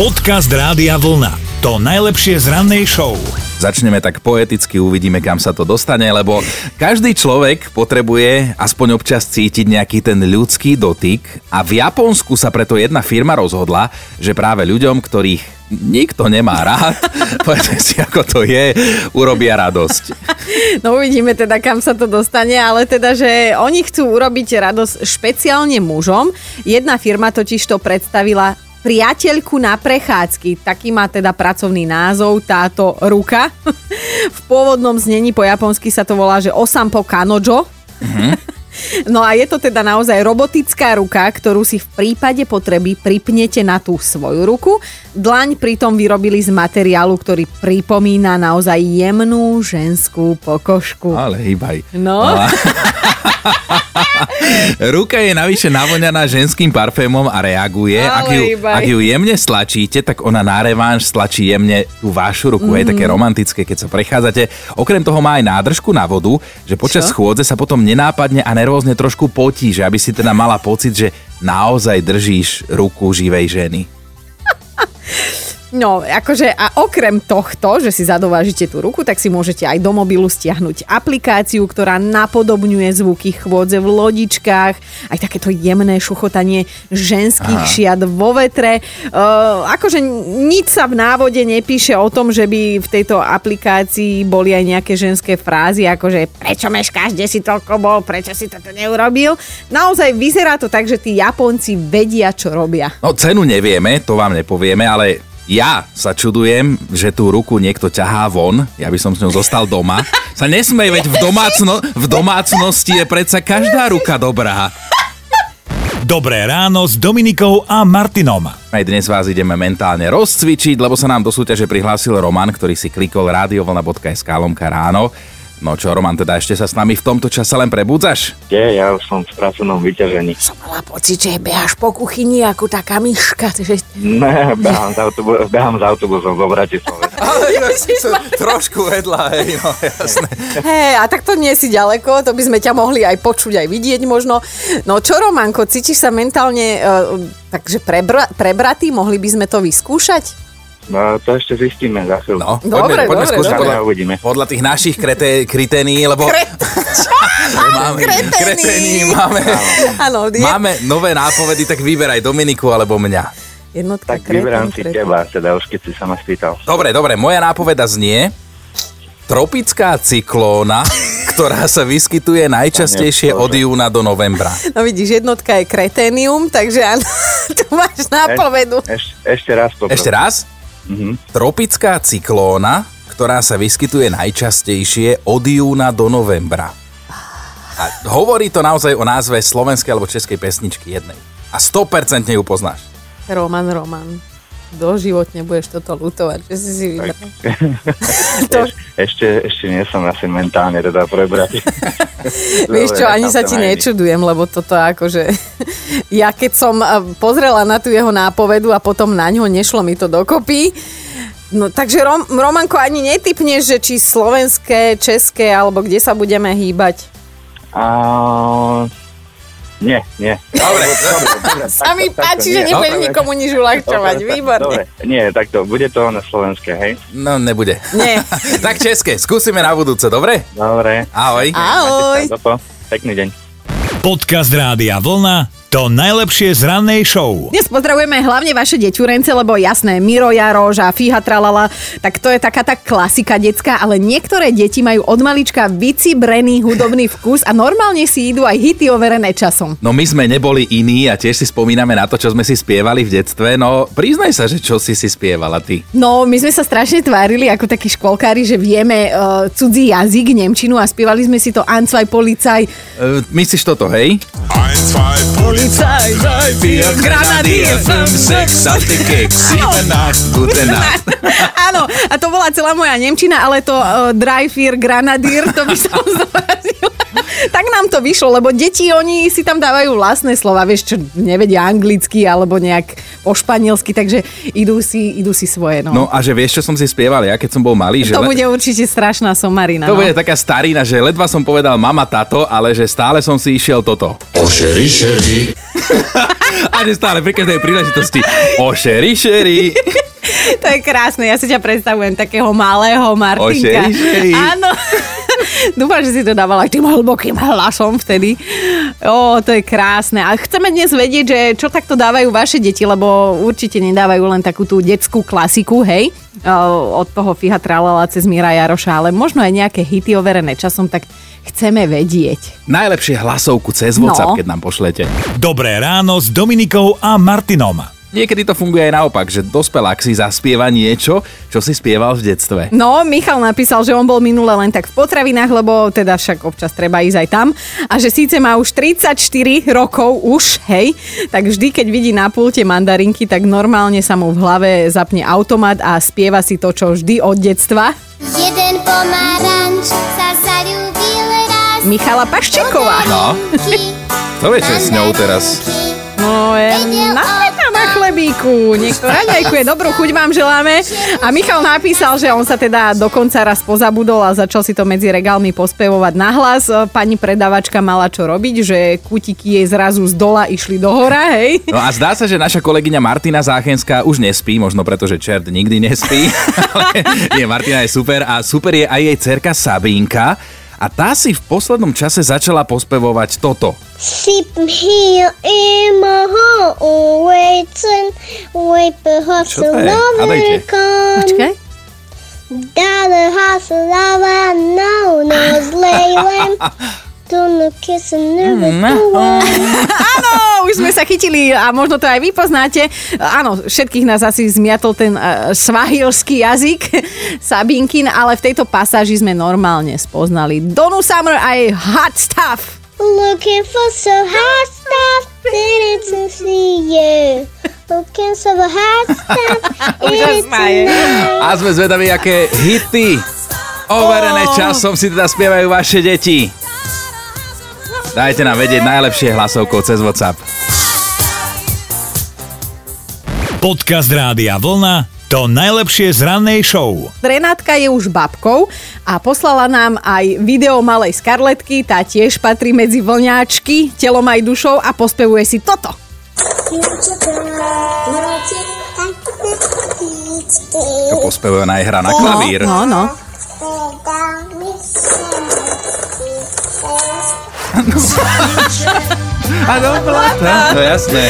Podcast Rádia Vlna. To najlepšie z rannej show. Začneme tak poeticky, uvidíme, kam sa to dostane, lebo každý človek potrebuje aspoň občas cítiť nejaký ten ľudský dotyk a v Japonsku sa preto jedna firma rozhodla, že práve ľuďom, ktorých nikto nemá rád, povedzme si, ako to je, urobia radosť. No uvidíme teda, kam sa to dostane, ale teda, že oni chcú urobiť radosť špeciálne mužom. Jedna firma totiž to predstavila priateľku na prechádzky. Taký má teda pracovný názov táto ruka. v pôvodnom znení po japonsky sa to volá, že Osampo Kanojo. Mm-hmm. No a je to teda naozaj robotická ruka, ktorú si v prípade potreby pripnete na tú svoju ruku. Dlaň pritom vyrobili z materiálu, ktorý pripomína naozaj jemnú ženskú pokožku. Ale hýbaj. No. no. Ruka je navyše navoňaná ženským parfémom a reaguje. Ak ju, ak ju jemne stlačíte, tak ona na revanš stlačí jemne tú vašu ruku. Mm. Je také romantické, keď sa prechádzate. Okrem toho má aj nádržku na vodu, že počas Čo? schôdze sa potom nenápadne a nervózne trošku potí, že aby si teda mala pocit, že naozaj držíš ruku živej ženy. No, akože a okrem tohto, že si zadovážite tú ruku, tak si môžete aj do mobilu stiahnuť aplikáciu, ktorá napodobňuje zvuky chôdze v lodičkách, aj takéto jemné šuchotanie ženských Aha. šiat vo vetre. Uh, akože nič sa v návode nepíše o tom, že by v tejto aplikácii boli aj nejaké ženské frázy, akože prečo meškáš, kde si toľko bol, prečo si toto neurobil. Naozaj vyzerá to tak, že tí Japonci vedia, čo robia. No cenu nevieme, to vám nepovieme, ale ja sa čudujem, že tú ruku niekto ťahá von, ja by som s ňou zostal doma. Sa nesmej, veď v, domácno, v domácnosti je predsa každá ruka dobrá. Dobré ráno s Dominikou a Martinom. Aj dnes vás ideme mentálne rozcvičiť, lebo sa nám do súťaže prihlásil Roman, ktorý si klikol radiovlna.sk lomka ráno. No čo, Roman, teda ešte sa s nami v tomto čase len prebudzaš? Nie, ja už som v pracovnom vyťažení. Som mala pocit, že beháš po kuchyni ako taká myška. Že... Ne, behám z, autobu- behám z autobusom do Bratislavy. Ale trošku vedľa, hej, no jasné. Hej, a tak to nie si ďaleko, to by sme ťa mohli aj počuť, aj vidieť možno. No čo, Romanko, cítiš sa mentálne uh, takže prebra- prebratý? Mohli by sme to vyskúšať? No, to ešte zistíme za chvíľu. No, dobre, poďme, poďme dobre, skúsiť podľa, uvidíme. podľa tých našich krete, kriténií, lebo... máme, kretény. máme, Áno, máme nové nápovedy, tak vyberaj Dominiku alebo mňa. Jednotka tak vyberám si teba, teda už keď si sa ma spýtal. Dobre, dobre, moja nápoveda znie tropická cyklóna, ktorá sa vyskytuje najčastejšie od júna do novembra. No vidíš, jednotka je kreténium, takže áno, tu máš nápovedu. Eš, eš, ešte raz poprosím. Ešte raz? Mm-hmm. Tropická cyklóna, ktorá sa vyskytuje najčastejšie od júna do novembra. A hovorí to naozaj o názve slovenskej alebo českej pesničky jednej. A 100% ju poznáš. Roman, Roman. Doživotne budeš toto lutovať, že si si vybral. to... ešte, ešte nie som asi mentálne teda prebratý. Vieš čo, ani sa ti nečudujem, lebo toto akože... ja keď som pozrela na tú jeho nápovedu a potom na ňo nešlo mi to dokopy, No takže Rom, Romanko ani netypneš, že či slovenské, české alebo kde sa budeme hýbať? Uh, nie, nie. Dobre, dobre, dobre. Sa mi páči, že nebudem nikomu nič uľahčovať. Výborne. Dobre, nie, takto, bude to na slovenské, hej? No, nebude. Nie. tak české, skúsime na budúce, dobre? Dobre. Ahoj. Ahoj. Pekný deň. Podcast Rádia Vlna to najlepšie z rannej show. Dnes pozdravujeme hlavne vaše deťurence, lebo jasné, Miro Jaroš a Fíha Tralala, tak to je taká tá klasika detská, ale niektoré deti majú od malička vycibrený hudobný vkus a normálne si idú aj hity overené časom. No my sme neboli iní a tiež si spomíname na to, čo sme si spievali v detstve. No priznaj sa, že čo si si spievala ty. No my sme sa strašne tvárili ako takí školkári, že vieme uh, cudzí jazyk, nemčinu a spievali sme si to Anzvaj policaj. Uh, myslíš toto, hej? Anzvaj policaj. Polizei, drei, vier, Grenadier, fünf, sechs, alte Keks, sieben, acht, gute Nacht. Áno, a to bola celá moja Nemčina, ale to uh, Dry Fear Granadier, to by som zobrazila. tak nám to vyšlo, lebo deti, oni si tam dávajú vlastné slova, vieš, čo nevedia anglicky alebo nejak po španielsky, takže idú si, idú si svoje. No. no a že vieš, čo som si spieval ja, keď som bol malý? Že to le... bude určite strašná somarina. To no. bude taká starina, že ledva som povedal mama tato, ale že stále som si išiel toto. Ošeri, šeri. a že stále pri každej príležitosti ošeri, šeri. To je krásne, ja si ťa predstavujem takého malého Martinka. Šeri. Áno. Dúfam, že si to dával aj tým hlbokým hlasom vtedy. Ó, to je krásne. A chceme dnes vedieť, že čo takto dávajú vaše deti, lebo určite nedávajú len takú tú detskú klasiku, hej, od toho Fiha Tralala cez Mira Jaroša, ale možno aj nejaké hity overené časom, tak chceme vedieť. Najlepšie hlasovku cez WhatsApp, no. keď nám pošlete. Dobré ráno s Dominikou a Martinom. Niekedy to funguje aj naopak, že dospelák si zaspieva niečo, čo si spieval v detstve. No, Michal napísal, že on bol minule len tak v potravinách, lebo teda však občas treba ísť aj tam. A že síce má už 34 rokov už, hej, tak vždy, keď vidí na pulte mandarinky, tak normálne sa mu v hlave zapne automat a spieva si to, čo vždy od detstva. Jeden pomaranč sa zalúbil raz. Michala Paščeková. No. To vie, čo je s ňou teraz. No, je na na chlebíku. Niekto raňajkuje, dobrú chuť vám želáme. A Michal napísal, že on sa teda dokonca raz pozabudol a začal si to medzi regálmi pospevovať nahlas. Pani predavačka mala čo robiť, že kutiky jej zrazu z dola išli do hora, hej? No a zdá sa, že naša kolegyňa Martina Záchenská už nespí, možno preto, že čert nikdy nespí. Ale nie, Martina je super a super je aj jej cerka Sabínka a tá si v poslednom čase začala pospevovať toto. Sitting here in my heart, waiting, Počkaj. No, Áno, sa chytili a možno to aj vy poznáte. Áno, všetkých nás asi zmiatol ten uh, svahilský jazyk Sabinkin, ale v tejto pasáži sme normálne spoznali Donu Summer aj Hot Stuff. Looking for some hot stuff, didn't to see you. Looking for some hot stuff, A sme zvedaví, aké hity overené oh. časom si teda spievajú vaše deti. Dajte nám vedieť najlepšie hlasovkou cez WhatsApp. Podcast Rádia Vlna to najlepšie z rannej show. Renátka je už babkou a poslala nám aj video malej Skarletky, tá tiež patrí medzi vlňáčky, telom aj dušou a pospevuje si toto. To pospevuje aj hra na klavír. No, no. A doplata. To je jasné.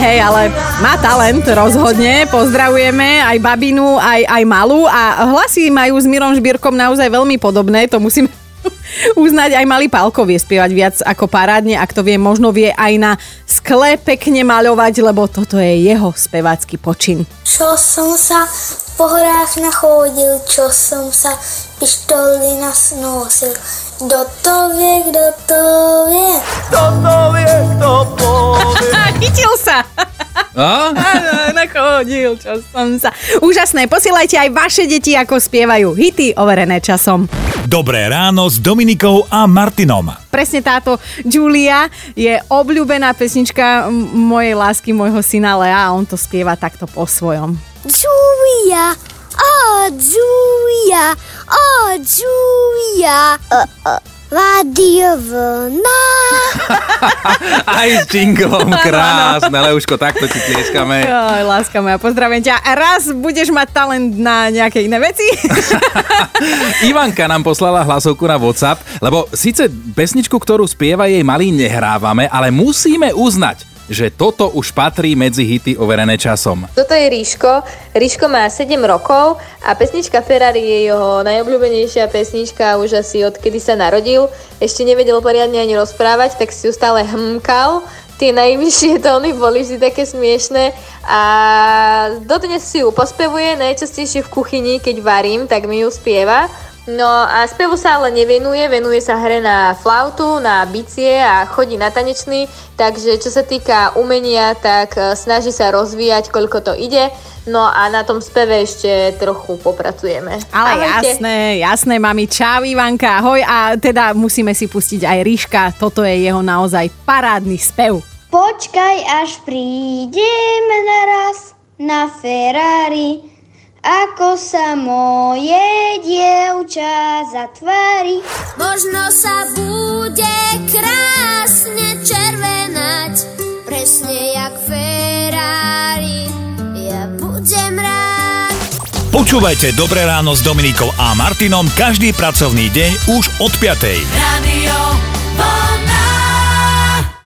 Hej, ale má talent rozhodne. Pozdravujeme aj babinu, aj, aj malú a hlasy majú s Mirom Žbírkom naozaj veľmi podobné, to musíme uznať aj malý Pálko vie spievať viac ako parádne, ak to vie, možno vie aj na skle pekne maľovať, lebo toto je jeho spevácky počin. Čo som sa po horách nachodil, čo som sa pištoli nasnosil, kto to vie, kto to vie? Kto to vie, kto povie? Chytil sa! A? Áno, nachodil, čo som sa... Úžasné, posielajte aj vaše deti, ako spievajú hity overené časom. Dobré ráno s Dominikou a Martinom. Presne táto Julia je obľúbená pesnička mojej lásky, môjho syna Lea a on to spieva takto po svojom. Julia, oh Julia, oh Julia. Uh, uh. Rádio Vlna. Aj s jinglom, krásne, Leuško, takto ti tlieskame. Oj, láska moja, pozdravím ťa. Raz budeš mať talent na nejaké iné veci. Ivanka nám poslala hlasovku na WhatsApp, lebo síce pesničku, ktorú spieva jej malý, nehrávame, ale musíme uznať, že toto už patrí medzi hity overené časom. Toto je Ríško. Ríško má 7 rokov a pesnička Ferrari je jeho najobľúbenejšia pesnička už asi odkedy sa narodil. Ešte nevedel poriadne ani rozprávať, tak si ju stále hmkal tie najvyššie tóny boli vždy také smiešné a dodnes si ju pospevuje, najčastejšie v kuchyni, keď varím, tak mi ju spieva. No a spevu sa ale nevenuje, venuje sa hre na flautu, na bicie a chodí na tanečný, takže čo sa týka umenia, tak e, snaží sa rozvíjať, koľko to ide. No a na tom speve ešte trochu popracujeme. Ale Ahojte. jasné, jasné, mami. Čau Ivanka, ahoj. A teda musíme si pustiť aj Ríška, toto je jeho naozaj parádny spev. Počkaj, až prídeme naraz na Ferrari ako sa moje dievča zatvári. Možno sa bude krásne červenať, presne jak Ferrari. Ja budem rád. Počúvajte Dobré ráno s Dominikou a Martinom každý pracovný deň už od 5. Radio